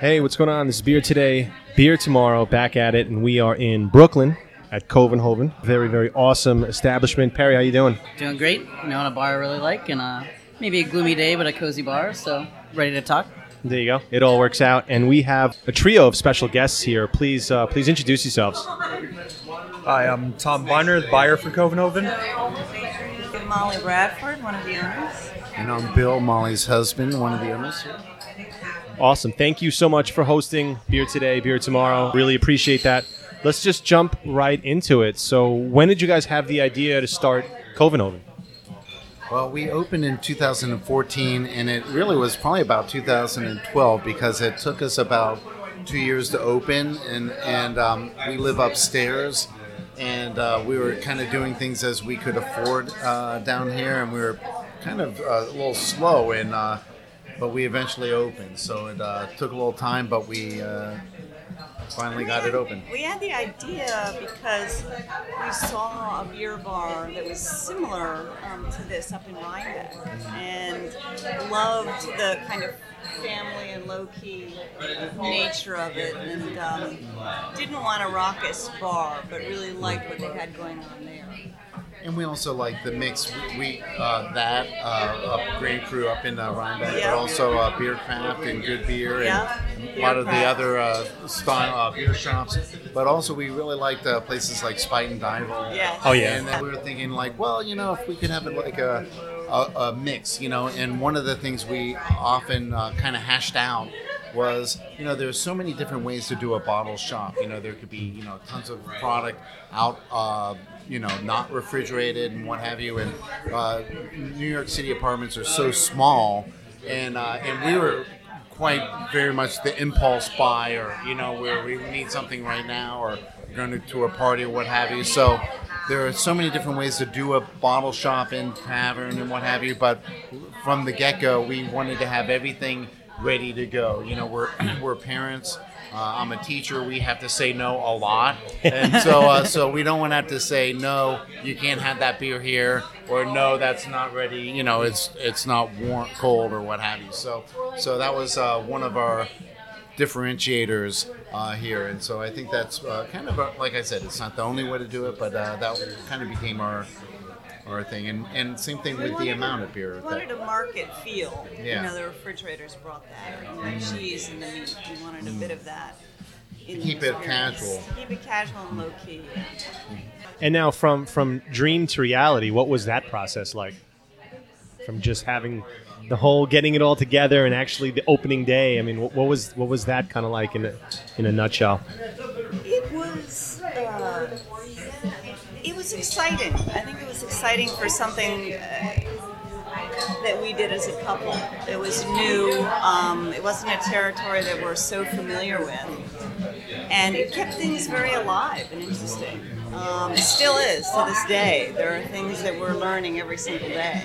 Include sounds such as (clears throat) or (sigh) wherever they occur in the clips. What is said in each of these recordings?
Hey, what's going on? This is Beer Today, Beer Tomorrow, back at it, and we are in Brooklyn at Covenhoven. Very, very awesome establishment. Perry, how you doing? Doing great. You know, in a bar I really like, and uh, maybe a gloomy day, but a cozy bar. So ready to talk. There you go. It all works out, and we have a trio of special guests here. Please, uh, please introduce yourselves. Hi, I'm Tom Biner, the buyer for Covenhoven. Molly Bradford, one of the owners. And I'm Bill, Molly's husband, one of the owners. Awesome. Thank you so much for hosting Beer Today, Beer Tomorrow. Really appreciate that. Let's just jump right into it. So, when did you guys have the idea to start Covenhoven? Well, we opened in 2014, and it really was probably about 2012 because it took us about two years to open, and and um, we live upstairs, and uh, we were kind of doing things as we could afford uh, down here, and we were kind of uh, a little slow, in uh, but we eventually opened. So it uh, took a little time, but we uh, finally got it open. We had the idea because we saw a beer bar that was similar um, to this up in Rhinebeck and loved the kind of family and low key nature of it and um, didn't want a raucous bar but really liked what they had going on there. And we also like the mix. We, we uh, that uh, up Grand Cru up in uh, Rhinebeck, Yeah. but also uh, Bierkraft and Good Beer Yeah. and a lot of the other uh, style uh, beer shops. But also we really liked uh, places like Spuyten Duyvil. Yes. Oh, yeah. And then we were thinking like, well, you know, if we could have it like a a, a mix, you know. And one of the things we often uh, kind of hashed out was, you know, there's so many different ways to do a bottle shop. You know, there could be, you know, tons of product out. Uh, you know, not refrigerated and what have you. And uh, New York City apartments are so small, and uh, and we were quite very much the impulse buyer. You know, where we need something right now or going to, a party or what have you. So there are so many different ways to do a bottle shop and tavern and what have you. But from the get go, we wanted to have everything ready to go. You know, we're (clears throat) we're parents. Uh, I'm a teacher. We have to say no a lot, and so uh, (laughs) so we don't want to have to say no. You can't have that beer here, or no, that's not ready. You know, it's it's not warm, cold, or what have you. So so that was uh, one of our differentiators uh, here, and so I think that's uh, kind of a, like I said, it's not the only way to do it, but uh, that kind of became our our thing, and and same thing with the amount of beer. We that- wanted a market feel. Yeah. You know, the refrigerators brought that. And the cheese and the meat. We wanted a bit of that. in Keep it casual. Keep it casual and low key. And now, from from dream to reality, what was that process like? From just having the whole getting it all together and actually the opening day. I mean, what, what was what was that kind of like in a, in a nutshell? It was. Uh, it was exciting. I think it was exciting for something uh, that we did as a couple. It was new. Um, it wasn't a territory that we're so familiar with, and it kept things very alive and interesting. Um, it still is to this day. There are things that we're learning every single day.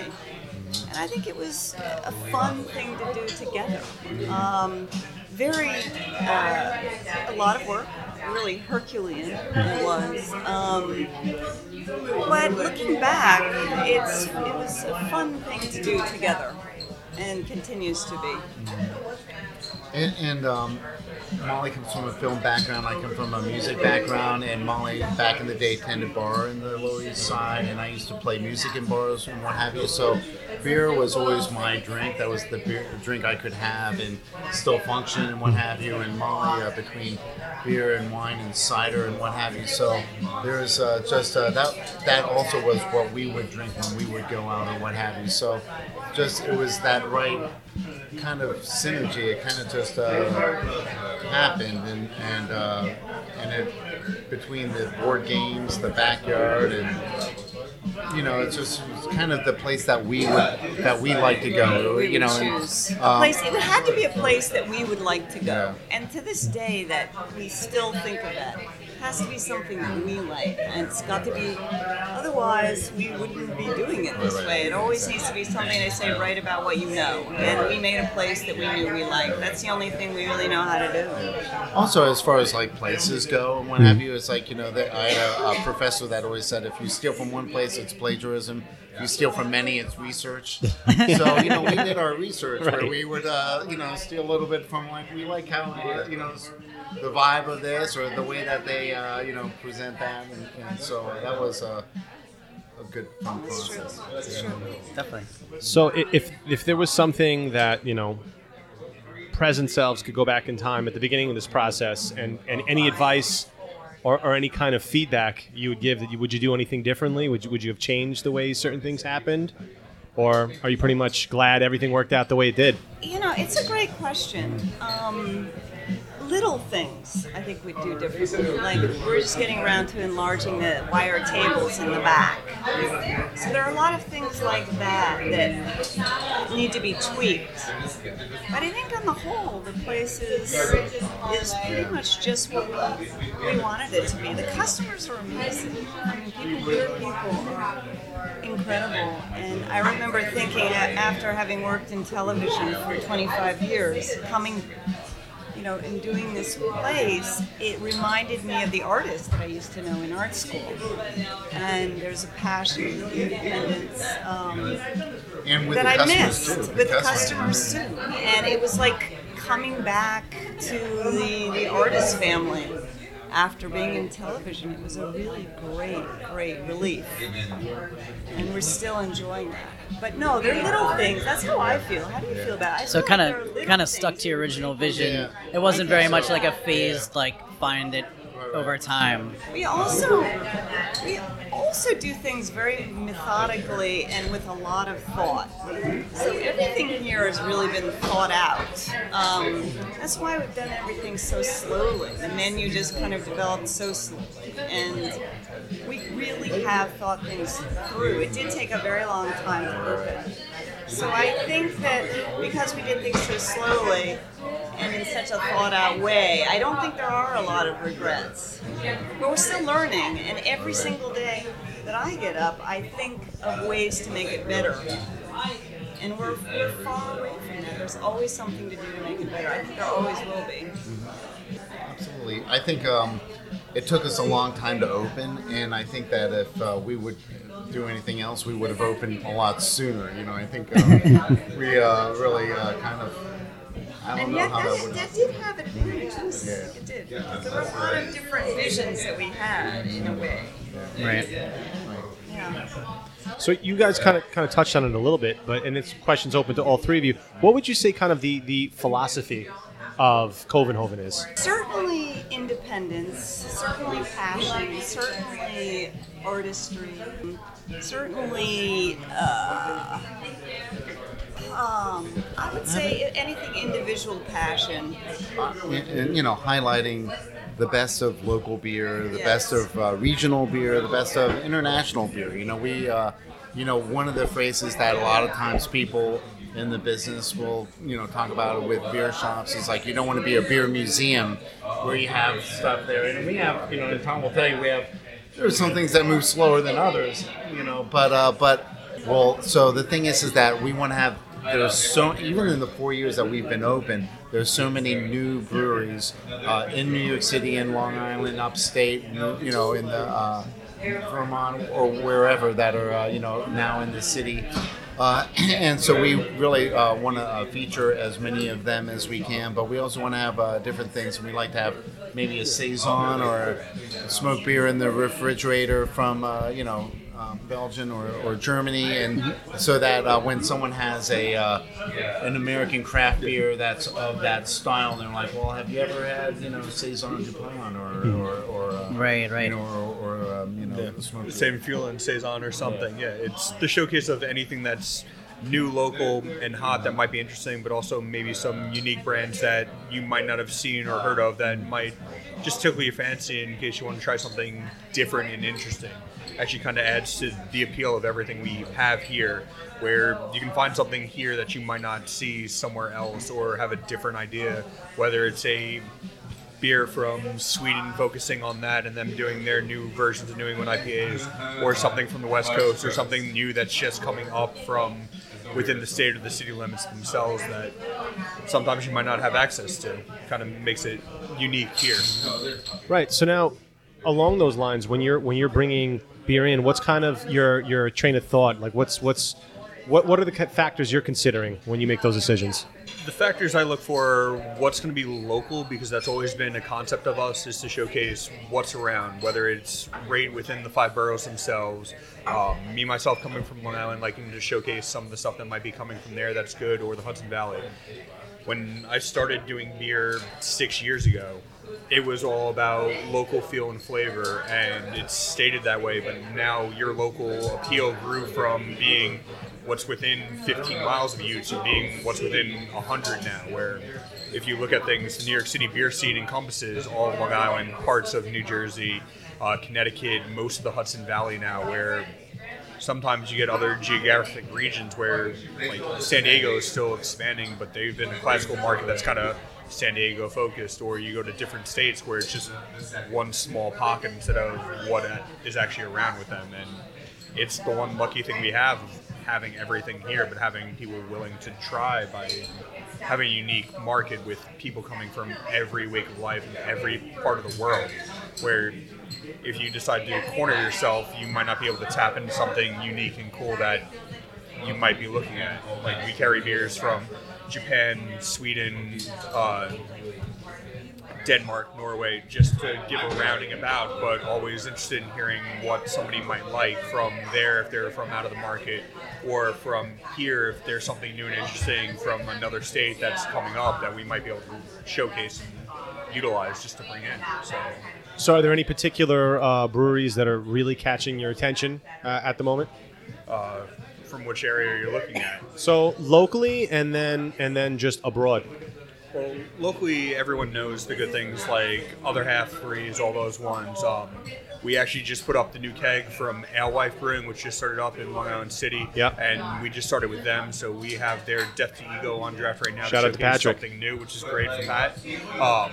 And I think it was a fun thing to do together. Um, very, uh, a lot of work, really Herculean it was. Um, but looking back, it's it was a fun thing to do together, and continues to be. And, and um, Molly comes from a film background. I come from a music background. And Molly, back in the day, tended bar in the Lower East Side, and I used to play music in bars and what have you. So, beer was always my drink. That was the beer drink I could have and still function and what have you. And Molly, uh, between beer and wine and cider and what have you. So, there's uh, just uh, that. That also was what we would drink when we would go out and what have you. So, just it was that right kind of synergy. It kind of just uh, happened, and and uh, and it between the board games, the backyard, and you know, it's just it's kind of the place that we would that we like to go. You know, and, um, place. It had to be a place that we would like to go, Yeah. and to this day, that we still think of that. It has to be something that we like, and it's got to be. Otherwise, we wouldn't be doing it this way. It always needs to be something they say right about what you know, and we made a place that we knew we liked. That's the only thing we really know how to do. Also, as far as like places go and what hmm. have you, it's like you know that I had a, a professor that always said if you steal from one place, it's plagiarism. If you steal from many, it's research. (laughs) so you know, we did our research where we would uh, you know steal a little bit from like we like how uh, you know the vibe of this or the way that they uh, you know present that, and, and so that was uh, a good fun It's true. process. It's true. Definitely. So if if there was something that you know, present selves could go back in time at the beginning of this process, and and any advice or, or any kind of feedback you would give, that you, would you do anything differently? Would you would you have changed the way certain things happened, or are you pretty much glad everything worked out the way it did? You know, it's a great question. Um, little things I think we'd do differently. Like we're just getting around to enlarging the wire tables in the back. So there are a lot of things like that that need to be tweaked. But I think on the whole, the place is is pretty much just what we, we wanted it to be. The customers are amazing. I mean, people, your people are incredible. And I remember thinking after having worked in television for 25 years, coming, know, and doing this place, it reminded me of the artists that I used to know in art school. And there's a passion, independence. Um, And with that I missed too. with the customers too. And it was like coming back to the, the artist family after being in television. It was a really great, great relief. And we're still enjoying that. But no, they're little things. That's how I feel. How do you feel about it? I So feel kind of kind of stuck to your original vision. Yeah. It wasn't very much like a phased like find it over time. We also we also do things very methodically and with a lot of thought. So everything here has really been thought out. Um, that's why we've done everything so slowly. The menu just kind of developed so slowly, and we really have thought things through. It did take a very long time to open. So I think that because we did things so slowly and in such a thought out way, I don't think there are a lot of regrets. But we're still learning, and every single day that I get up, I think of ways to make it better. And we're, we're far away from that. There's always something to do to make it better. I think there always will be. Absolutely. I think um, it took us a long time to open, and I think that if uh, we would do anything else, we would have opened a lot sooner. You know, I think um, (laughs) we uh, really uh, kind of. I don't And know yet, how that that, that did have advantages. Yeah. It did. There were a lot of different visions that we had, in a way. Right. Yeah. So you guys kind of kind of touched on it a little bit, but and it's questions open to all three of you. What would you say kind of the the philosophy of Covenhoven is? Certainly independence, certainly passion, certainly artistry, certainly, uh, um, I would say anything individual passion. and, and, you know, highlighting the best of local beer, the Yes. best of uh, regional beer, the best of international beer. You know, we, uh, you know, one of the phrases that a lot of times people in the business will, you know, talk about it with beer shops is like you don't want to be a beer museum where you have stuff there. And we have, you know, and Tom will tell you we have. There are some things that move slower than others, you know, but uh, but well, so the thing is, is that we want to have. There's so even in the four years that we've been open, there's so many new breweries uh, in New York City, in Long Island, upstate, you know, in the uh, Vermont or wherever that are uh, you know now in the city. Uh, (clears throat) and so we really uh, want to uh, feature as many of them as we can, but we also want to have uh, different things. We like to have maybe a saison or smoked beer in the refrigerator from uh, you know um, Belgium or, or Germany, and so that uh, when someone has a uh, an American craft beer that's of that style, they're like, well, have you ever had you know saison Dupont or or, or uh, Right, right. you know, or um, you know Yeah, smoke the same fuel and saison or something. Yeah, it's the showcase of anything that's new, local, and hot that might be interesting, but also maybe some unique brands that you might not have seen or heard of that might just tickle your fancy in case you want to try something different and interesting. Actually, kind of adds to the appeal of everything we have here, where you can find something here that you might not see somewhere else or have a different idea, whether it's a beer from Sweden focusing on that and them doing their new versions of New England IPAs, or something from the West Coast, or something new that's just coming up from within the state or the city limits themselves that sometimes you might not have access to. Kind of makes it unique here. Right. So now, along those lines, when you're when you're bringing beer in, what's kind of your your train of thought? Like, what's what's what what are the factors you're considering when you make those decisions? The factors I look for are what's going to be local because that's always been a concept of us is to showcase what's around, whether it's right within the five boroughs themselves. Um, me myself coming from Long Island, liking to showcase some of the stuff that might be coming from there that's good, or the Hudson Valley. When I started doing beer six years ago, it was all about local feel and flavor, and it's stated that way. But now your local appeal grew from being what's within 15 miles of you to being what's within 100 now. Where if you look at things, the New York City beer scene encompasses all of Long Island, parts of New Jersey, uh, Connecticut, most of the Hudson Valley now, where sometimes you get other geographic regions where like San Diego is still expanding, but they've been a classical market that's kind of San Diego focused, or you go to different states where it's just one small pocket instead of what is actually around with them. And it's the one lucky thing we have having everything here, but having people willing to try by having a unique market with people coming from every wake of life in every part of the world. Where if you decide to corner yourself, you might not be able to tap into something unique and cool that you might be looking at. Like we carry beers from Japan, Sweden, uh, Denmark, Norway, just to give a rounding about, but always interested in hearing what somebody might like from there if they're from out of the market, or from here if there's something new and interesting from another state that's coming up that we might be able to showcase and utilize just to bring in. So So, are there any particular uh, breweries that are really catching your attention uh, at the moment? from which area are you're looking at. So locally, and then and then just abroad. Well, locally, everyone knows the good things like Other Half Breeze, all those ones. Um, we actually just put up the new keg from Alewife Brewing, which just started up in Long Island City. Yeah. And we just started with them, so we have their Death to Ego on draft right now. Shout out to Patrick. Something new, which is great for Pat. Um,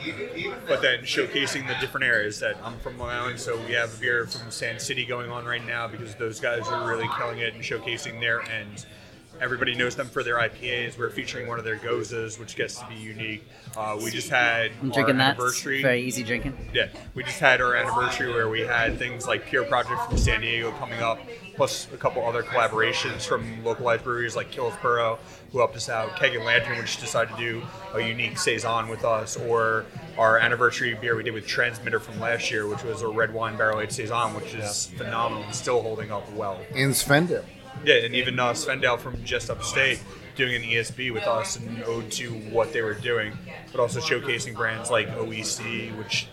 but then showcasing the different areas that I'm from Long Island, so we have a beer from Sand City going on right now because those guys are really killing it and showcasing their ends. Everybody knows them for their IPAs. We're featuring one of their gozas, which gets to be unique. Uh, we just had I'm our drinking that. anniversary. Very easy drinking. Yeah, we just had our anniversary where we had things like Pure Project from San Diego coming up, plus a couple other collaborations from localized breweries like Kills Boro, who helped us out. Keg and Lantern, which decided to do a unique saison with us, or our anniversary beer we did with Transmitter from last year, which was a red wine barrel aged saison, which is phenomenal and still holding up well. In Svendil. Yeah, and even uh, Svendal from just upstate doing an ESB with us and ode to what they were doing, but also showcasing brands like OEC, which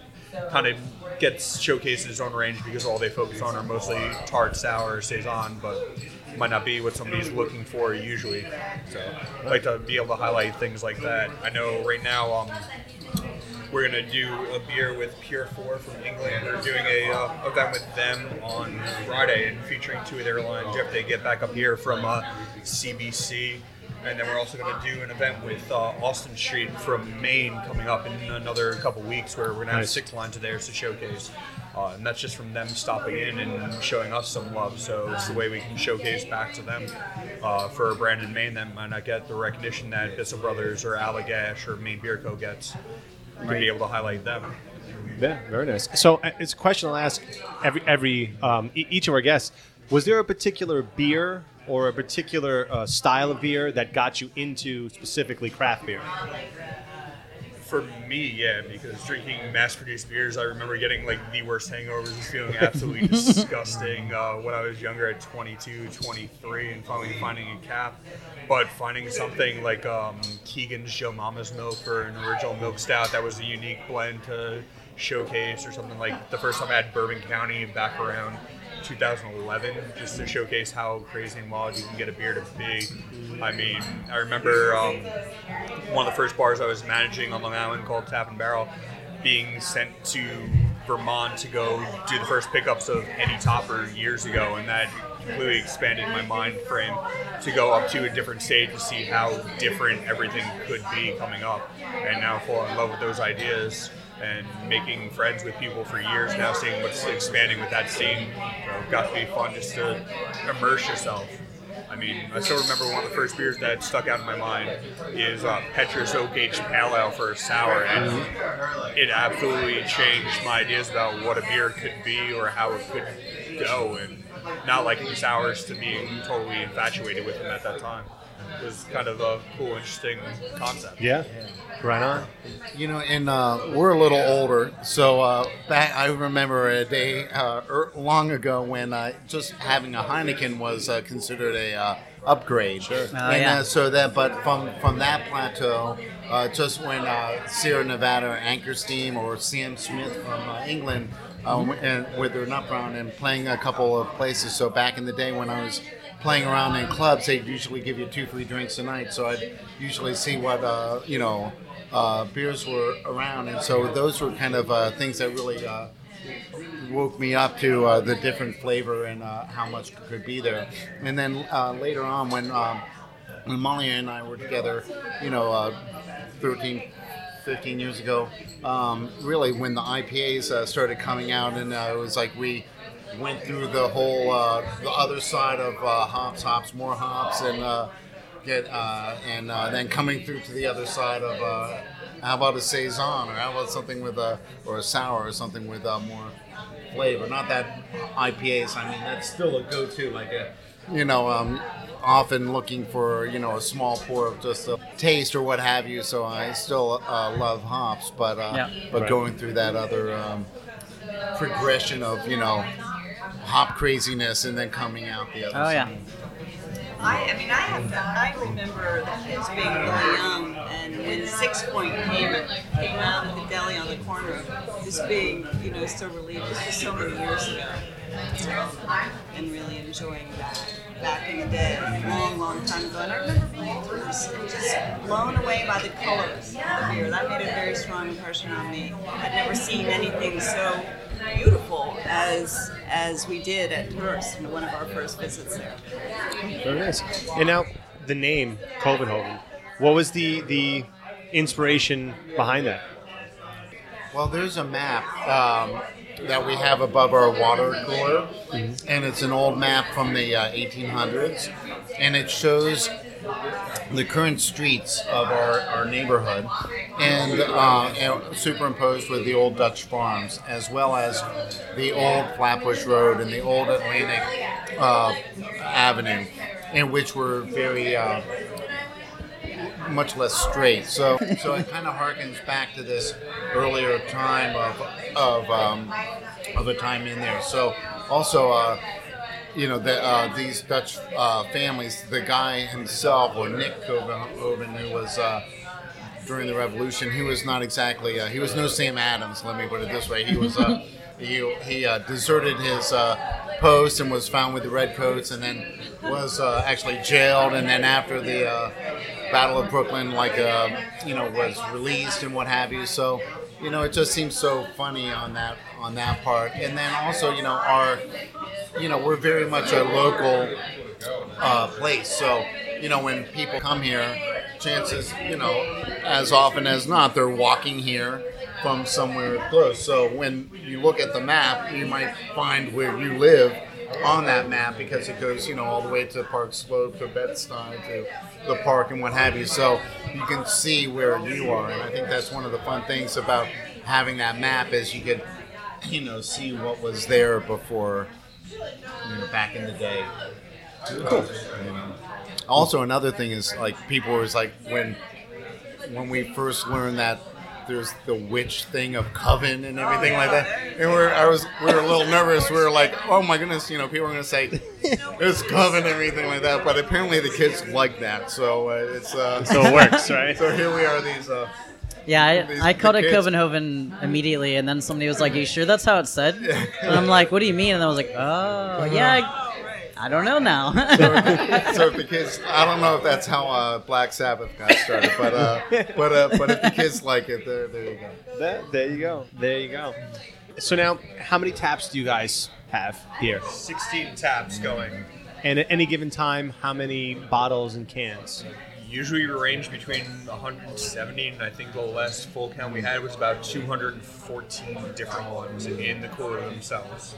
kind of gets showcased in its own range because all they focus on are mostly tart, sour, saison, but might not be what somebody's looking for usually. So I like to be able to highlight things like that. I know right now um, we're gonna do a beer with Pure Four from England. We're doing a uh, event with them on Friday and featuring two of their lines if they get back up here from uh, CBC. And then we're also going to do an event with uh, Austin Street from Maine coming up in another couple weeks, where we're going to have Nice. six lines of theirs to showcase. Uh, and that's just from them stopping in and showing us some love. So it's the way we can showcase back to them uh, for a brand in Maine that might not get the recognition that Bissell Brothers or Allagash or Maine Beer Co. gets. To be able to highlight them. Yeah, very nice. So uh, it's a question I'll ask every every um, each of our guests. Was there a particular beer or a particular uh, style of beer that got you into specifically craft beer? For me, yeah, because drinking mass-produced beers, I remember getting like the worst hangovers and feeling absolutely (laughs) disgusting uh, when I was younger at 22, 23, and finally finding a cap. But finding something like um, Keegan's Joe Mama's Milk or an original milk stout that was a unique blend to showcase, or something like the first time I had Bourbon County back around 2011, just to showcase how crazy and wild you can get a beer to be. I mean, I remember um, one of the first bars I was managing on Long Island called Tap and Barrel, being sent to Vermont to go do the first pickups of Heady Topper years ago, and that completely expanded my mind frame to go up to a different state to see how different everything could be coming up, and now fall in love with those ideas. And making friends with people for years now, seeing what's expanding with that scene, you know, got to be fun just to immerse yourself. I mean, I still remember one of the first beers that stuck out in my mind is uh, Petrus Oak Aged Pale Ale for a sour, and it absolutely changed my ideas about what a beer could be or how it could go and not liking sours to being totally infatuated with them at that time. It was kind of a cool, interesting concept. Yeah. Right on. You know, and uh, we're a little older, so uh, back I remember a day uh, er, long ago when uh, just having a Heineken was uh, considered a uh, upgrade. Sure. and yeah. uh, so that, but from from that plateau, uh, just when uh, Sierra Nevada or Anchor Steam or Sam Smith from uh, England. Uh, and with their nut brown and playing a couple of places. So back in the day when I was playing around in clubs, they'd usually give you two free drinks a night. So I'd usually see what uh, you know uh, beers were around, and so those were kind of uh, things that really uh, woke me up to uh, the different flavor and uh, how much could be there. And then later on, when um, when Molly and I were together, you know, uh, 13, 15 years ago, um, really when the IPAs started coming out, and it was like we went through the whole uh, the other side of uh, hops, hops, more hops, and uh, get uh, and uh, then coming through to the other side of uh, how about a saison or how about something with a or a sour or something with uh, more flavor. Not that IPAs. I mean, that's still a go-to. Like a, you know, um, often looking for you know a small pour of just a taste or what have you. So I still uh, love hops, but uh, Yeah. but Right. going through that other um, progression of you know hop craziness and then coming out the other Oh, yeah. I, I mean, I have to, I remember the kids being really young, and when Six Point came came out of the deli on the corner, just being, you know, so relieved. This was so many years ago, and really enjoying that back in the day, a long, long time ago. And I remember being at and just blown away by the colors of the beer. That made a very strong impression on me. I'd never seen anything so beautiful as as we did at Tørst, one of our first visits there. Very nice. And now the name Copenhagen. What was the the inspiration behind that? Well, there's a map um, that we have above our water cooler, and it's an old map from the uh, 1800s, and it shows the current streets of our, our neighborhood and, uh, and superimposed with the old Dutch farms, as well as the old Flatbush Road and the old Atlantic uh, Avenue, in which were very uh, much less straight. So, so it kind of harkens back to this earlier time of of um, of a time in there. So, also, uh, you know, the, uh, these Dutch uh, families, the guy himself, or Nick Covenhoven, who was. Uh, during the revolution, he was not exactly. Uh, he was no Sam Adams. Let me put it this way. He was. Uh, (laughs) he he uh, deserted his post and was found with the redcoats, and then was actually jailed. And then after the Battle of Brooklyn, like you know, was released and what have you. So you know, it just seems so funny on that on that part. And then also, you know, our you know, we're very much a local uh, place. So, you know, when people come here, chances, you know, as often as not, they're walking here from somewhere close. So when you look at the map, you might find where you live on that map because it goes, you know, all the way to Park Slope, to Bed-Stuy, to the park and what have you. So you can see where you are. And I think that's one of the fun things about having that map is you could, you know, see what was there before, you know, back in the day. Cool. Also, another thing is like people was like when when we first learned that there's the witch thing of coven and everything like that, and we're I was we were a little nervous. We were like, oh my goodness, you know, people are gonna say it's coven and everything like that. But apparently the kids like that, so uh, it's uh, So it works, (laughs) right? so here we are. These uh, Yeah, These- I, I called the it kids- Copenhagen immediately, and then somebody was like, "You sure that's how it's said?" (laughs) And I'm like, "What do you mean?" And I was like, "Oh, yeah, I, I don't know now." so if the kids, I don't know if that's how uh, Black Sabbath got started, but uh, but uh, but if the kids like it, there there you go. That, there you go. There you go. So now, how many taps do you guys have here? 16 taps going. And at any given time, how many bottles and cans? Usually we range between 170 and I think the last full count we had was about 214 different ones in the cooler themselves.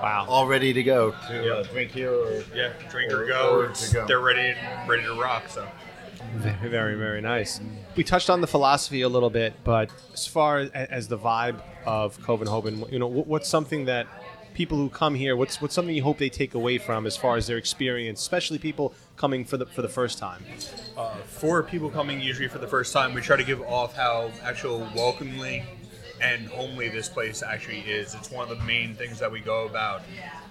Wow. All ready to go to uh, drink here or Yeah, drink Or- or go. or to go. They're ready, ready to rock. So Very, very, very nice. We touched on the philosophy a little bit, but as far as, as the vibe of Copenhagen, you know, what's something that people who come here? What's what's something you hope they take away from as far as their experience, especially people coming for the for the first time? Uh, for people coming usually for the first time, we try to give off how actual welcoming and homely this place actually is. It's one of the main things that we go about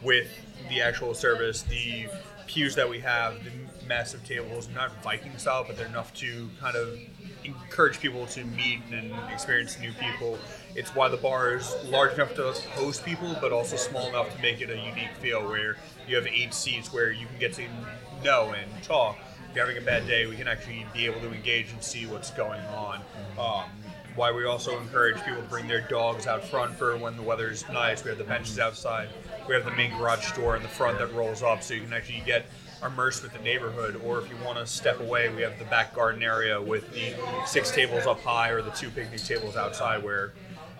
with the actual service. The pews that we have, the massive tables, not Viking style, but they're enough to kind of encourage people to meet and experience new people. It's why the bar is large enough to host people, but also small enough to make it a unique feel where you have eight seats where you can get to know and talk. If you're having a bad day, we can actually be able to engage and see what's going on. Um, why we also encourage people to bring their dogs out front for when the weather's nice. We have the benches outside. We have the main garage door in the front that rolls up, so you can actually get immersed with the neighborhood. Or if you want to step away, we have the back garden area with the six tables up high or the two picnic tables outside where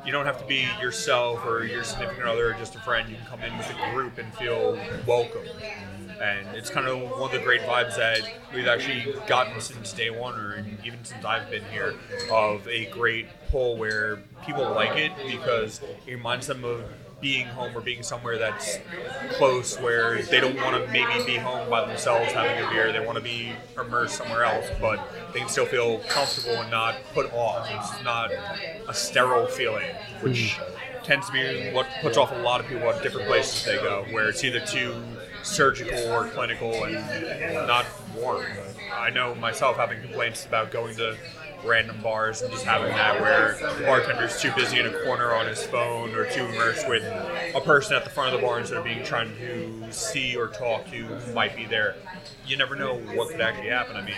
you don't have to be yourself or your significant other or just a friend. You can come in with a group and feel welcome. And it's kind of one of the great vibes that we've actually gotten since day one, or even since I've been here, of a great pull where people like it because it reminds them of being home or being somewhere that's close where they don't want to maybe be home by themselves having a beer. They want to be immersed somewhere else, but they can still feel comfortable and not put off. It's not a sterile feeling, which hmm. tends to be what puts off a lot of people at different places they go, where it's either too surgical or clinical and not warm. I know myself having complaints about going to random bars and just having that where the bartender's too busy in a corner on his phone or too immersed with a person at the front of the bar instead of being trying to see or talk to who might be there. You never know what could actually happen. I mean,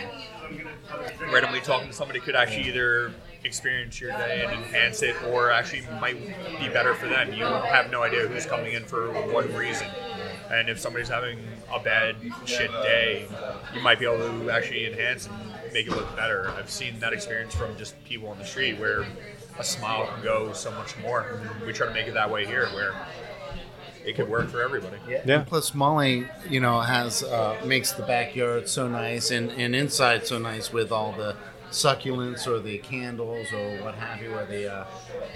randomly talking to somebody could actually either experience your day and enhance it or actually might be better for them. You have no idea who's coming in for what reason. And if somebody's having a bad shit day, you might be able to actually enhance and make it look better. I've seen that experience from just people on the street where a smile can go so much more. We try to make it that way here where it could work for everybody. Yeah. Plus, Molly, you know, has uh, makes the backyard so nice and, and inside so nice with all the succulents or the candles or what have you. Or the uh,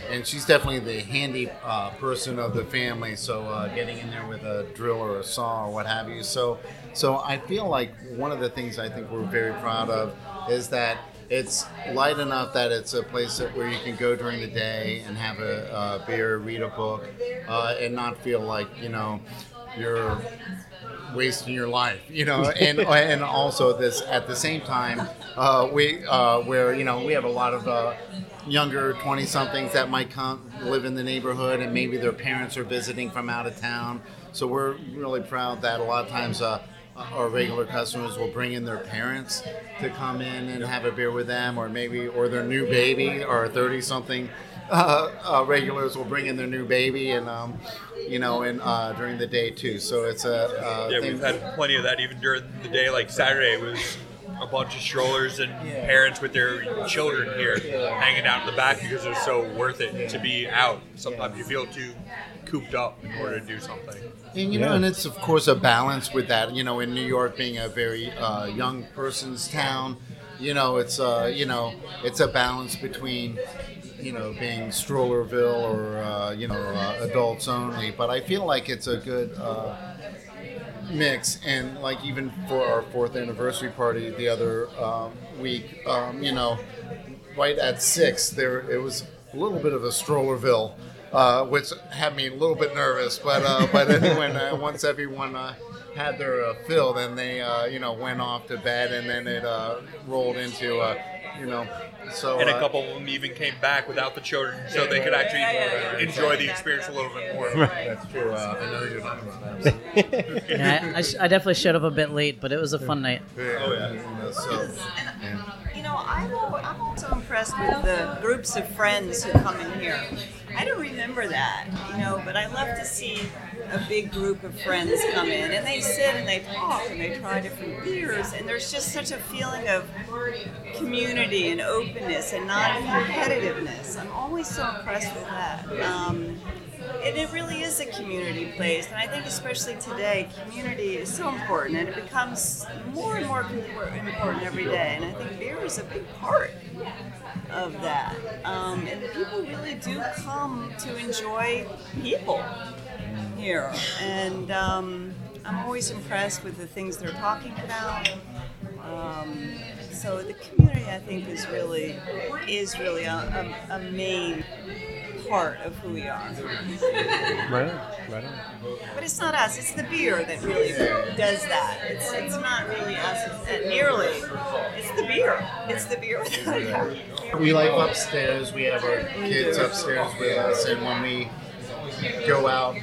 and she's definitely the handy uh, person of the family. So uh, getting in there with a drill or a saw or what have you. So so I feel like one of the things I think we're very proud of is that it's light enough that it's a place that where you can go during the day and have a, a beer, read a book, uh, and not feel like you know you're wasting your life, you know, (laughs) and and also this at the same time, uh, we uh, where you know we have a lot of uh, younger twenty somethings that might come live in the neighborhood, and maybe their parents are visiting from out of town. So we're really proud that a lot of times. Our regular customers will bring in their parents to come in and have a beer with them, or maybe or their new baby, or thirty something uh, uh, regulars will bring in their new baby, and um, you know, and uh, during the day too. So it's a uh, Yeah, thing- we've had plenty of that even during the day. Like Saturday was a bunch of strollers and parents with their children here hanging out in the back because it was so worth it to be out. Sometimes you feel too cooped up in order to do something. And you know, and it's of course a balance with that. You know, in New York being a very uh, young person's town, you know, it's uh, you know, it's a balance between you know being strollerville or uh, you know uh, adults only. But I feel like it's a good. Mix and like even for our fourth anniversary party the other um, week um, you know right at six there it was a little bit of a strollerville uh, which had me a little bit nervous but uh, but uh, once everyone uh, had their uh, fill then they uh, you know went off to bed and then it uh, rolled into uh, you know so And a uh, couple of them even came back without the children so they could actually enjoy the experience a little bit more. Right. that's true uh, I know you're talking about that (laughs) Yeah, I, I, sh- I definitely showed up a bit late, but it was a fun night. oh yeah you know, so yeah. You know, I'm, I'm also impressed with the groups of friends who come in here. I don't remember that, you know, but I love to see a big group of friends come in and they sit and they talk and they try different beers and there's just such a feeling of community and openness and not competitiveness. I'm always so impressed with that. Um, and it really is a community place, and I think especially today, community is so important, and it becomes more and more important every day. And I think beer is a big part of that. Um, and people really do come to enjoy people. here, and um, I'm always impressed with the things they're talking about. Um, so the community, I think, is really is really a, a, a main part of who we are. Right on. Right on. But it's not us; it's the beer that really does that. It's it's not really us it's nearly. It's the beer. It's the beer without a We live upstairs. We have our kids upstairs with us, and when we go out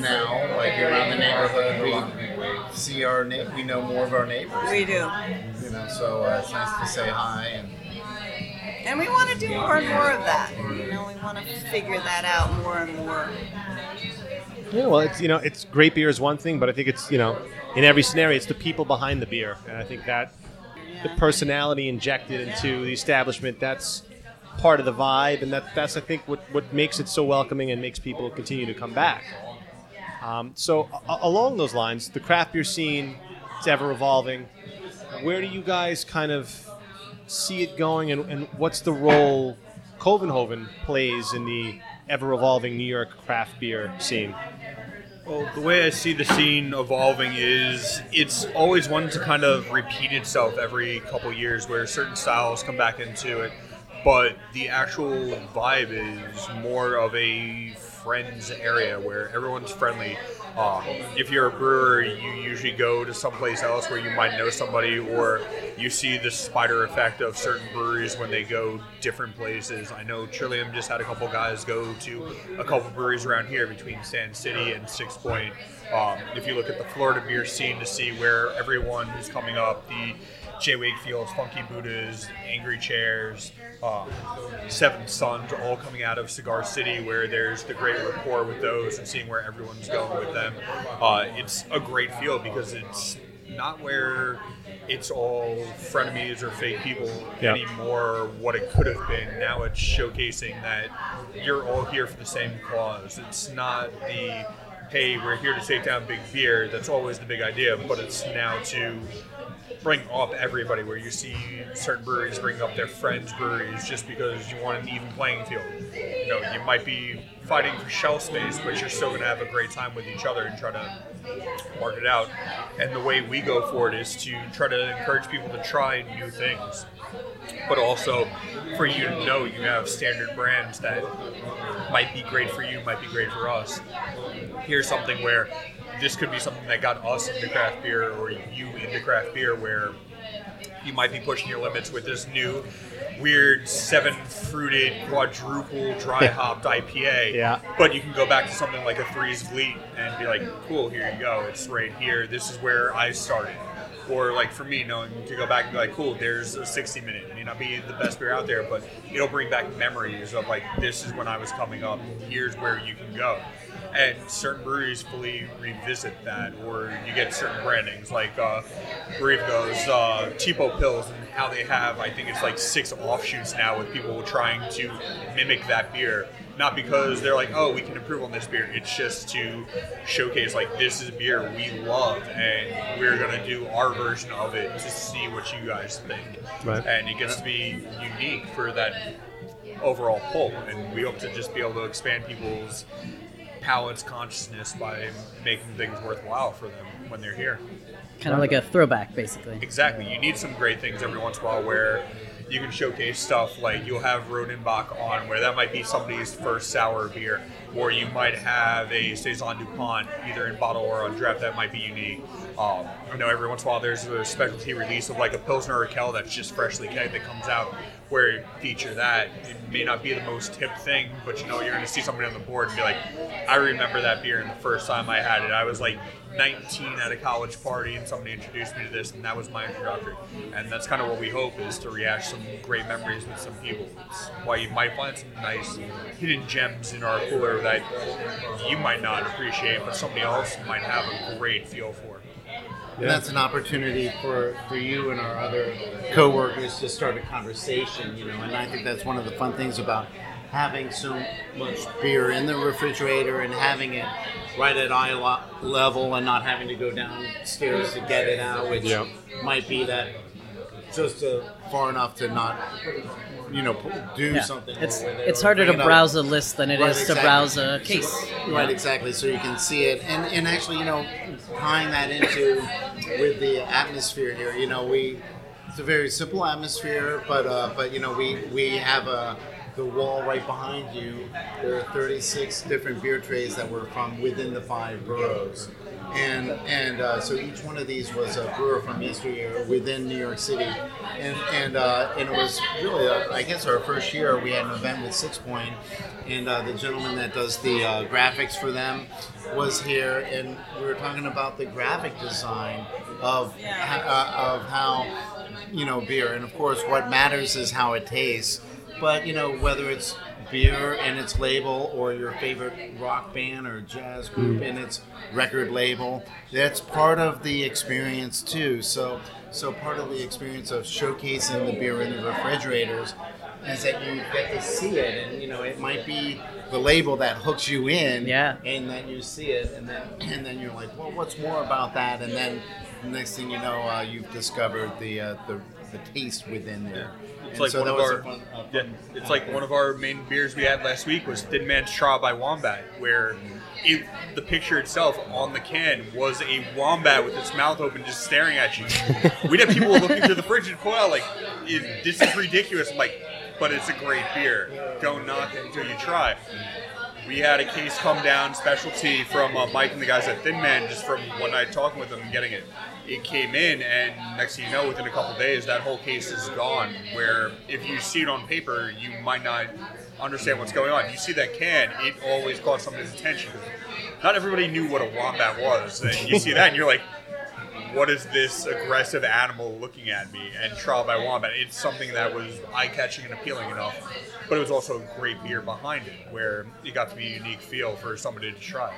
now, like around the neighborhood, we see our na- we know more of our neighbors. We do. You know, so uh, it's nice to say hi and. And we want to do more and more of that. You know, we want to figure that out more and more. Yeah, well, it's you know, it's great beer is one thing, but I think it's you know, in every scenario, it's the people behind the beer, and I think that the personality injected into the establishment that's part of the vibe, and that that's I think what what makes it so welcoming and makes people continue to come back. Um, so a- along those lines, the craft beer scene is ever evolving. Where do you guys kind of see it going, and, and what's the role Copenhagen plays in the ever evolving New York craft beer scene? Well, the way I see the scene evolving is it's always one to kind of repeat itself every couple years where certain styles come back into it. But the actual vibe is more of a friends area where everyone's friendly. Um, if you're a brewer, you usually go to someplace else where you might know somebody, or you see the spider effect of certain breweries when they go different places. I know Trillium just had a couple guys go to a couple breweries around here between Sand City and Six Point. Um, if you look at the Florida beer scene to see where everyone who's coming up, the J. Wakefield's, Funky Buddhas, Angry Chairs, um, Seven Sons, all coming out of Cigar City, where there's the great rapport with those and seeing where everyone's going with them. Uh, it's a great feel because it's not where it's all frenemies or fake people Yeah. anymore what it could have been. Now it's showcasing that you're all here for the same cause. It's not the hey, we're here to take down big beer. That's always the big idea, but it's now to bring up everybody where you see certain breweries bring up their friends breweries just because you want an even playing field. You know, you might be fighting for shelf space, but you're still going to have a great time with each other and try to mark it out. And the way we go for it is to try to encourage people to try new things, but also for you to know you have standard brands that might be great for you, might be great for us. Here's something where this could be something that got us into craft beer or you into craft beer where you might be pushing your limits with this new weird seven fruited quadruple dry hopped IPA. Yeah. But you can go back to something like a Three's Fleet and be like, cool, here you go. It's right here. This is where I started. Or like for me, knowing to go back and be like, cool, there's a 60 minute. It may not be the best beer out there, but it'll bring back memories of like, this is when I was coming up. Here's where you can go. And certain breweries fully revisit that, or you get certain brandings like uh, Rivago's uh, Tipopils and how they have, I think it's like six offshoots now with people trying to mimic that beer. Not because they're like, oh, we can improve on this beer. It's just to showcase like this is a beer we love, and we're gonna do our version of it to see what you guys think. Right. And it gets to be unique for that overall pull, and we hope to just be able to expand people's palate's consciousness by making things worthwhile for them when they're here. Kind of like a throwback, basically. Exactly. You need some great things every once in a while where you can showcase stuff like you'll have Rodenbach on, where that might be somebody's first sour beer, or you might have a Saison DuPont, either in bottle or on draft, that might be unique. Um, I know every once in a while there's a specialty release of like a Pilsner or a Kel that's just freshly kegged that comes out where feature that. It may not be the most hip thing, but you know, you're going to see somebody on the board and be like, I remember that beer and the first time I had it. I was like 19 at a college party and somebody introduced me to this and that was my introductory. And that's kind of what we hope is to rehash some great memories with some people. It's why you might find some nice hidden gems in our cooler that you might not appreciate, but somebody else might have a great feel for. And that's an opportunity for, for you and our other coworkers to start a conversation, you know. And I think that's one of the fun things about having so much beer in the refrigerator and having it right at eye lo- level and not having to go downstairs to get it out, which Yeah. might be that just a far enough to not, you know, do Yeah. something. It's with it it's harder to bring up. browse a list than it is Right, to exactly. browse a case. Right, exactly. So you can see it, and and actually, you know, tying that into with the atmosphere here. You know, we it's a very simple atmosphere, but uh, but you know, we we have a the wall right behind you. There are 36 different beer trays that were from within the five boroughs. And and uh, so each one of these was a brewer from yesteryear within New York City, and and uh, and it was really uh, I guess our first year we had an event with Sixpoint, and uh, the gentleman that does the uh, graphics for them was here, and we were talking about the graphic design of uh, of how you know beer, and of course what matters is how it tastes. But you know whether it's beer and its label, or your favorite rock band or jazz group and its record label, that's part of the experience too. So so part of the experience of showcasing the beer in the refrigerators is that you get to see it, and you know it might be the label that hooks you in, Yeah. and then you see it, and then and then you're like, well, what's more about that? And then the next thing you know, uh, you've discovered the uh, the the taste within there. It's And like so one of our fun- a yeah, it's like one of our main beers we had last week was Thin Man's Trial by Wombat, where it, the picture itself on the can was a wombat with its mouth open, just staring at you. (laughs) We'd have people looking through the fridge and point out like, "Is- "This is ridiculous." I'm like, but it's a great beer. Don't knock it until you try. We had a case come down, specialty from uh, Mike and the guys at Thin Man, just from one night talking with them and getting it. It came in, and next thing you know, within a couple days, that whole case is gone. Where if you see it on paper, you might not understand what's going on. You see that can, it always caught somebody's attention. Not everybody knew what a wombat was, and you see that, and you're like, what is this aggressive animal looking at me? And Trial by Wombat, it's something that was eye catching and appealing enough, but it was also a great beer behind it, where it got to be a unique feel for somebody to try.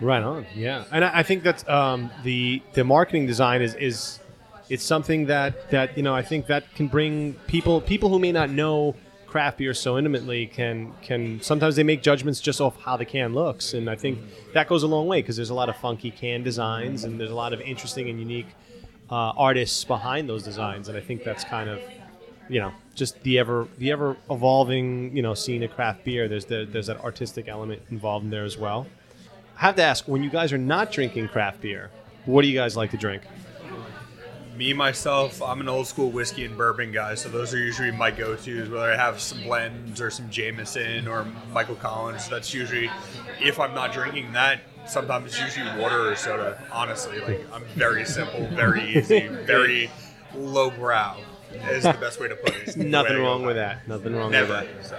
Right on. Yeah, and I, I think that um, the the marketing design is is it's something that that you know I think that can bring people people who may not know craft beer so intimately can can sometimes they make judgments just off how the can looks, and I think that goes a long way because there's a lot of funky can designs and there's a lot of interesting and unique uh, artists behind those designs, and I think that's kind of you know just the ever the ever evolving you know scene of craft beer. There's the, there's that artistic element involved in there as well. I have to ask, when you guys are not drinking craft beer, what do you guys like to drink? Me myself, I'm an old school whiskey and bourbon guy, so those are usually my go-tos. Whether I have some blends or some Jameson or Michael Collins, that's usually if I'm not drinking that. Sometimes it's usually water or soda. Honestly, like I'm very simple, very easy, (laughs) very low brow. Is the best way to put it. (laughs) Nothing wrong with that. Nothing wrong it. Never. with that. So,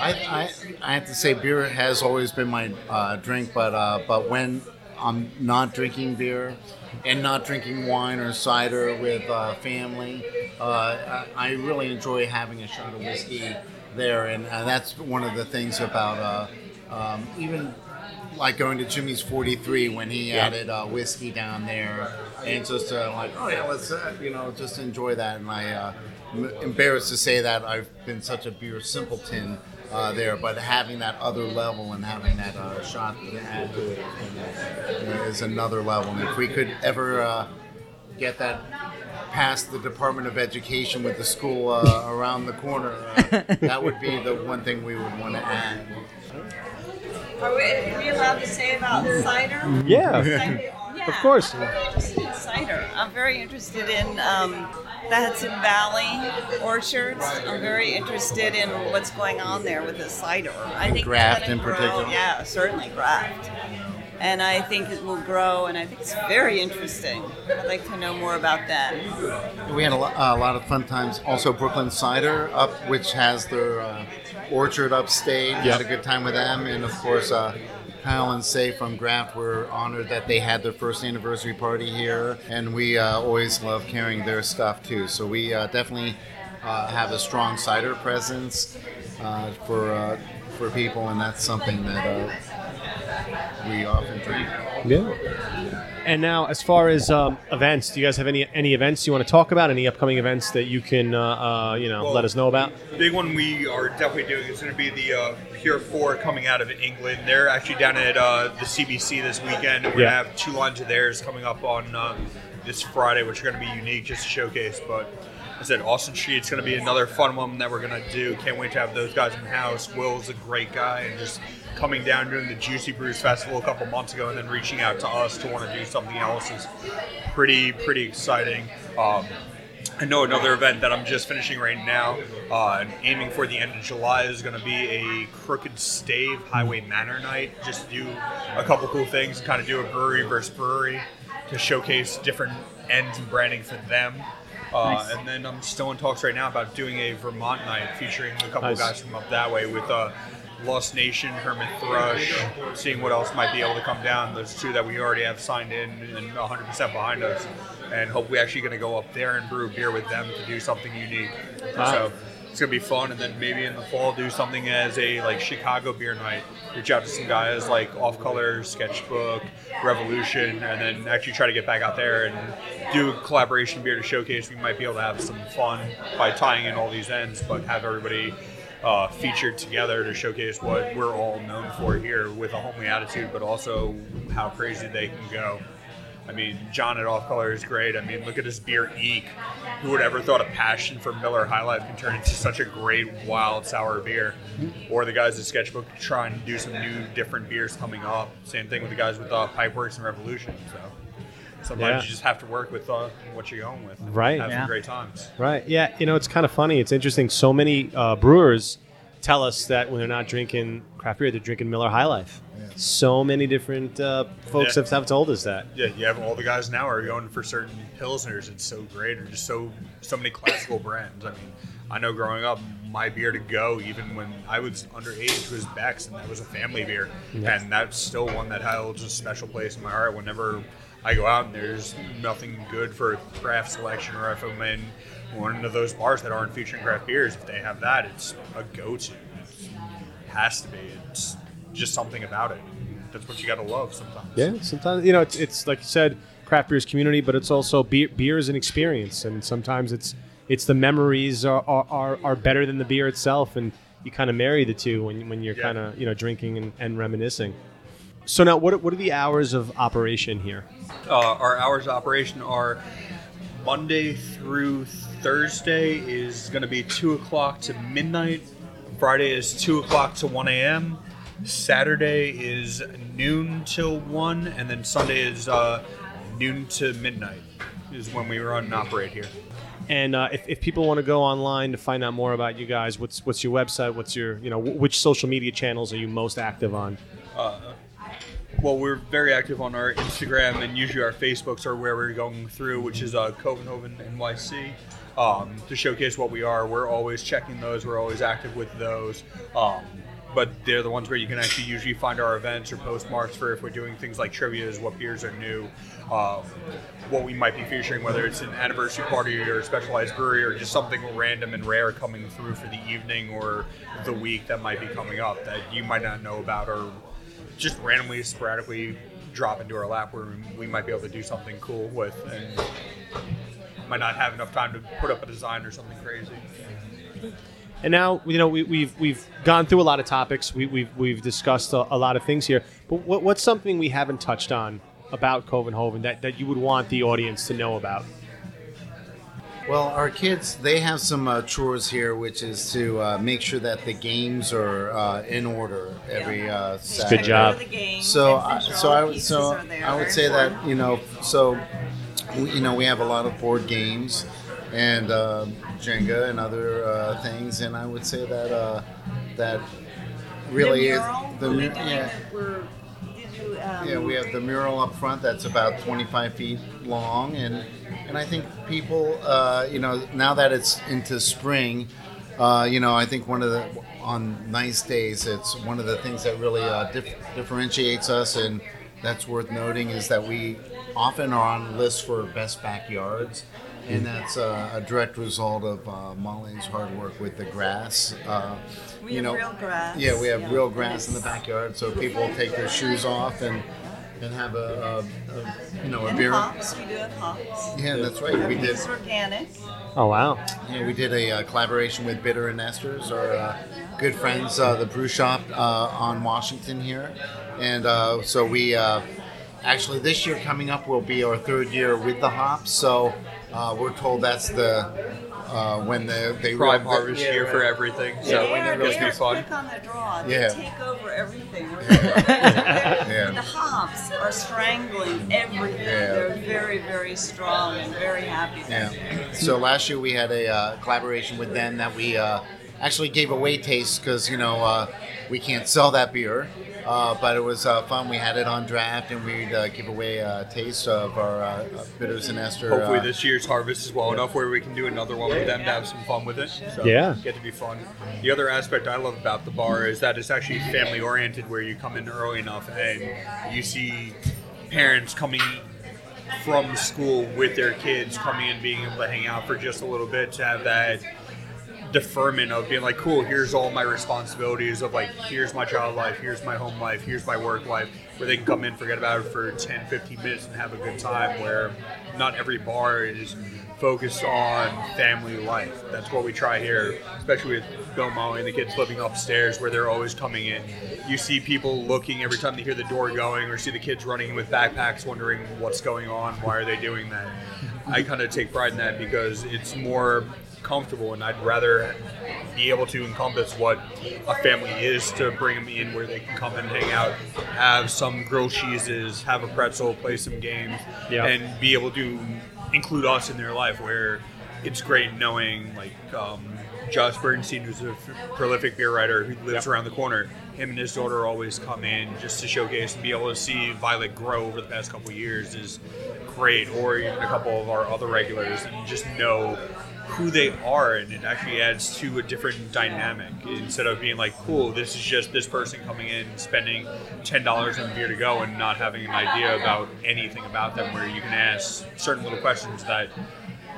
I, I, I have to say beer has always been my uh, drink, but uh, but when I'm not drinking beer and not drinking wine or cider with uh, family, uh, I, I really enjoy having a shot of whiskey there, and uh, that's one of the things about uh, um, even like going to Jimmy's 43 when he added uh, whiskey down there, and just uh, like, oh yeah, let's uh, you know just enjoy that. And I uh, am embarrassed to say that I've been such a beer simpleton. Uh, there, but having that other level and having that uh, shot to add to it you know, is another level. And if we could ever uh, get that past the Department of Education with the school uh, around the corner, uh, (laughs) that would be the one thing we would want to add. Are we, are we allowed to say about cider? Yeah, Yeah, of course. I'm very interested in cider. I'm very interested in um, the Hudson Valley orchards. I'm very interested in what's going on there with the cider. I think Graft in grow- particular? Yeah, certainly graft. And I think it will grow, and I think it's very interesting. I'd like to know more about that. We had a, lo- a lot of fun times. Also, Brooklyn Cider up, which has their uh, orchard upstate. Had a good time with them, and of course, uh, Kyle and Say from Graft were honored that they had their first anniversary party here, and we uh, always love carrying their stuff too. So we uh, definitely uh, have a strong cider presence uh, for uh, for people, and that's something that uh, we often drink. Yeah. And now, as far as um, events, do you guys have any any events you want to talk about? Any upcoming events that you can uh, uh, you know Well, let us know about? big one we are definitely doing is going to be the uh, Pure Four coming out of England. They're actually down at uh, the CBC this weekend. We're Yeah. have two lines of theirs coming up on uh, this Friday, which are going to be unique just to showcase. But I said Austin Street's going to be another fun one that we're going to do. Can't wait to have those guys in the house. Will's a great guy, and just coming down during the Juicy Brews Festival a couple months ago, and then reaching out to us to want to do something else is pretty pretty exciting. Um, I know another event that I'm just finishing right now, uh, and aiming for the end of July, is going to be a Crooked Stave Highway Manor night. Just do a couple cool things, kind of do a brewery versus brewery to showcase different ends and branding for them. Uh, Nice. And then I'm still in talks right now about doing a Vermont night featuring a couple Nice. guys from up that way with uh, Lost Nation, Hermit Thrush, seeing what else might be able to come down. Those two that we already have signed in and 100% behind us. And hope we're actually going to go up there and brew beer with them to do something unique. Wow. So it's going to be fun. And then maybe in the fall do something as a like Chicago beer night. Reach out to some guys like Off Color, Sketchbook, Revolution, and then actually try to get back out there and do a collaboration beer to showcase. We might be able to have some fun by tying in all these ends, but have everybody uh, featured together to showcase what we're all known for here with a homely attitude, but also how crazy they can go. I mean, John at Off Color is great. I mean, look at his beer Eek. Who would ever thought a passion for Miller High Life can turn into such a great wild sour beer? Or the guys at Sketchbook trying to do some new different beers coming up. Same thing with the guys with uh, Pipeworks and Revolution. So sometimes Yeah. you just have to work with uh, what you're going with. Right. Have Yeah. some great times. Right. Yeah. You know, it's kind of funny. It's interesting. So many uh, brewers tell us that when they're not drinking craft beer, they're drinking Miller High Life. So many different uh, folks Yeah. have, have told us that. Yeah, you have all the guys now are going for certain pilsners. It's so great, or just so so many classical brands. I mean, I know growing up, my beer to go, even when I was underage, was Beck's, and that was a family beer, and that's still one that holds a special place in my heart. Whenever I go out and there's nothing good for a craft selection, or if I'm in one of those bars that aren't featuring craft beers, if they have that, it's a go-to. It has to be. It's just something about it. That's what you got to love sometimes. Yeah. Sometimes you know it's, it's like you said, craft beer's community, but it's also beer. Beer is an experience, and sometimes it's it's the memories are are, are, better than the beer itself, and you kind of marry the two when when you're Yeah. kind of you know drinking and, and reminiscing. So now, what are- what are the hours of operation here? uh, our hours of operation are Monday through Thursday is going to be 2 o'clock to midnight. Friday is 2 o'clock to 1 a.m. Saturday is noon till 1. And then Sunday is uh, noon to midnight, is when we run and operate here. And uh, if, if people want to go online to find out more about you guys, what's what's your website? What's your you know which social media channels are you most active on? Well, we're very active on our Instagram and usually our Facebooks are where we're going through, which is uh, Copenhagen NYC. Um, to showcase what we are, we're always checking those. We're always active with those. Um, but they're the ones where you can actually usually find our events or postmarks for if we're doing things like trivia's, what beers are new, uh, what we might be featuring, whether it's an anniversary party or a specialized brewery or just something random and rare coming through for the evening or the week that might be coming up that you might not know about or just randomly, sporadically drop into our lap where we might be able to do something cool with and might not have enough time to put up a design or something crazy. And now you know we, we've we've gone through a lot of topics. We, we've we've discussed a, a lot of things here. But what, what's something we haven't touched on about Copenhagen that, that you would want the audience to know about? Well, our kids, they have some uh, chores here, which is to uh, make sure that the games are uh, in order every uh, Saturday. Good job. So, I, so I would, so. I would say that you know, so we, you know, we have a lot of board games and uh, Jenga and other uh, things, and I would say that uh, that really the is mural, the mu- did- yeah. Um, Yeah, we have the mural up front that's about 25 feet long, and and I think people, uh, you know, now that it's into spring, uh, you know, I think one of the on nice days, it's one of the things that really uh, dif- differentiates us, and that's worth noting is that we often are on lists for best backyards. And that's uh, a direct result of uh, Molly's hard work with the grass. Uh, We you have know, real grass, Yeah, we have yeah. real grass in the backyard, so people take their shoes off and and have a, a, a you know a and beer. hops, we do have hops. Yeah, that's right. We did. It's organic. Oh wow! Yeah, we did a uh, collaboration with Bitter and Esters, our uh, good friends, uh, the brew shop uh, on Washington here, and uh, so we uh, actually, this year coming up will be our third year with the hops. So uh, we're told that's the uh, when the they Prime the- harvest yeah, year right. for everything. So They when are, they to be are fun. quick on the draw. They Yeah. take over everything. (laughs) Yeah. The hops are strangling everything. Yeah. They're very, very strong and very happy. Yeah. So last year we had a uh, collaboration with them that we uh, actually gave away taste because you know uh, we can't sell that beer, uh, but it was uh, fun. We had it on draft and we'd uh, give away a taste of our uh, bitters and ester. Hopefully uh, this year's harvest is well enough where we can do another one with them to have some fun with it. So Yeah. get to be fun. The other aspect I love about the bar is that it's actually family oriented where you come in early enough and you see parents coming from school with their kids coming and being able to hang out for just a little bit to have that deferment of being like, cool, here's all my responsibilities of like, here's my child life, here's my home life, here's my work life, where they can come in, forget about it for 10, 15 minutes and have a good time, where not every bar is focused on family life. That's what we try here, especially with Bill Molly and the kids living upstairs where they're always coming in. You see people looking every time they hear the door going or see the kids running with backpacks wondering what's going on, why are they doing that? I kind of take pride in that because it's more comfortable and I'd rather be able to encompass what a family is to bring them in where they can come and hang out, have some grilled cheeses, have a pretzel, play some games, Yeah. and be able to include us in their life where it's great knowing like um, Josh Bernstein, who's a f- prolific beer writer who lives Yep. around the corner. Him and his daughter always come in just to showcase and be able to see Violet grow over the past couple of years is great. Or even a couple of our other regulars and just know who they are, and it actually adds to a different dynamic instead of being like, "Cool, this is just this person coming in, spending ten dollars on beer to go, and not having an idea about anything about them." Where you can ask certain little questions that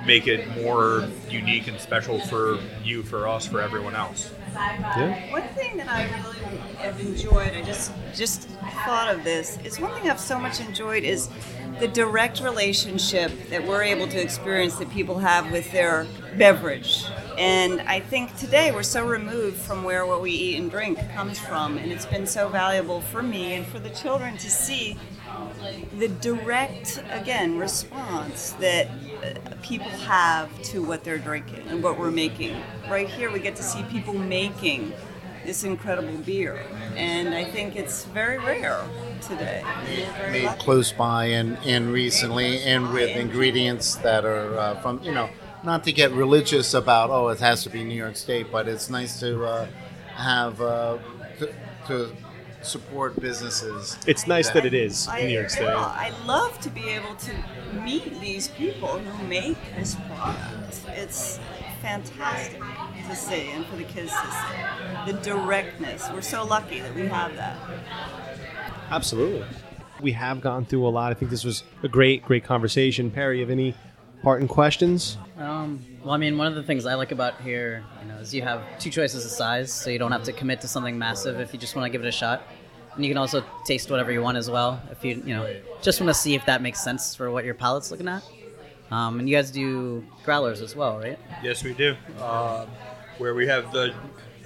make it more unique and special for you, for us, for everyone else. Yeah. One thing that I really have enjoyed, I just just thought of this, is one thing I've so much enjoyed is the direct relationship that we're able to experience that people have with their beverage. And I think today we're so removed from where what we eat and drink comes from, and it's been so valuable for me and for the children to see the direct again response that uh, people have to what they're drinking and what we're making right here we get to see people making this incredible beer and i think it's very rare today very made lucky. close by and, and recently, and with ingredients that are uh, from you know, not to get religious about oh it has to be New York State, but it's nice to uh, have uh, to, to support businesses. It's nice that it is I, in New York State. well, I'd love to be able to meet these people who make this product. It's fantastic to see and for the kids to see. The directness. We're so lucky that we have that. Absolutely. We have gone through a lot. I think this was a great, great conversation. Perry, you have any parting questions? Um, well, I mean, one of the things I like about here, you know, is you have two choices of size, so you don't have to commit to something massive if you just want to give it a shot. And you can also taste whatever you want as well, if you, you know, just want to see if that makes sense for what your palate's looking at. Um, and you guys do growlers as well, right? Yes, we do. Uh, where we have the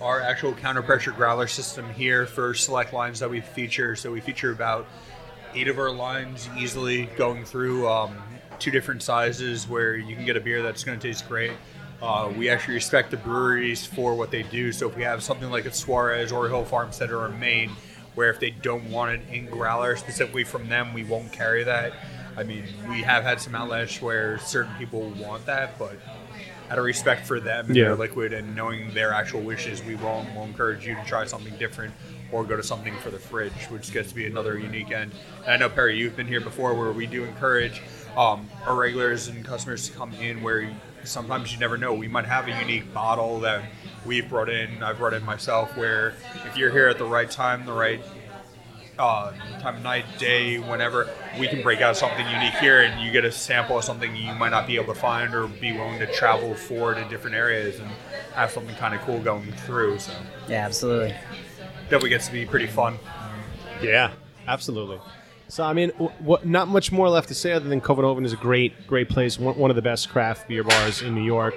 our actual counter pressure growler system here for select lines that we feature. So we feature about eight of our lines easily going through um, two different sizes where you can get a beer that's going to taste great. Uh, we actually respect the breweries for what they do. So if we have something like a Suarez or a Hill Farmstead or a Maine, where if they don't want it in growler specifically from them, we won't carry that. I mean, we have had some outlets where certain people want that, but out of respect for them and Yeah. their liquid and knowing their actual wishes, we won't will encourage you to try something different or go to something for the fridge, which gets to be another unique end. And I know Perry, you've been here before, where we do encourage um, our regulars and customers to come in where you- sometimes you never know. We might have a unique bottle that we've brought in. I've brought in myself. Where if you're here at the right time, the right uh, time of night, day, whenever, we can break out something unique here and you get a sample of something you might not be able to find or be willing to travel for to different areas and have something kind of cool going through. So Yeah, absolutely. That definitely gets to be pretty fun. Yeah, absolutely. So I mean, w-? Not much more left to say other than Copenhagen is a great, great place. One, one of the best craft beer bars in New York.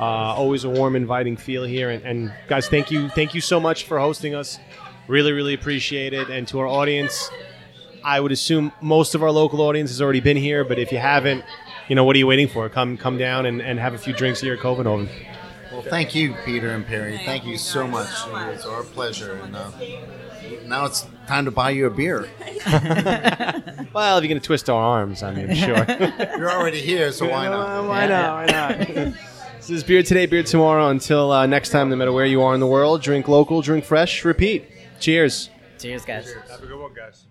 Uh, always a warm, inviting feel here. And, and guys, thank you, thank you so much for hosting us. Really, really appreciate it. And to our audience, I would assume most of our local audience has already been here, but if you haven't, you know, what are you waiting for? Come come down and, and have a few drinks here at Copenhagen. Well, thank you, Peter and Perry. Thank you so much. It was our pleasure. And uh, now it's time to buy you a beer. (laughs) Well, if you're going to twist our arms, I mean, sure. (laughs) You're already here, so why not? why not? Why not? (laughs) this is beer today, beer tomorrow. Until uh, next time, no matter where you are in the world, drink local, drink fresh, repeat. Cheers. Cheers, guys. Have a good one, guys.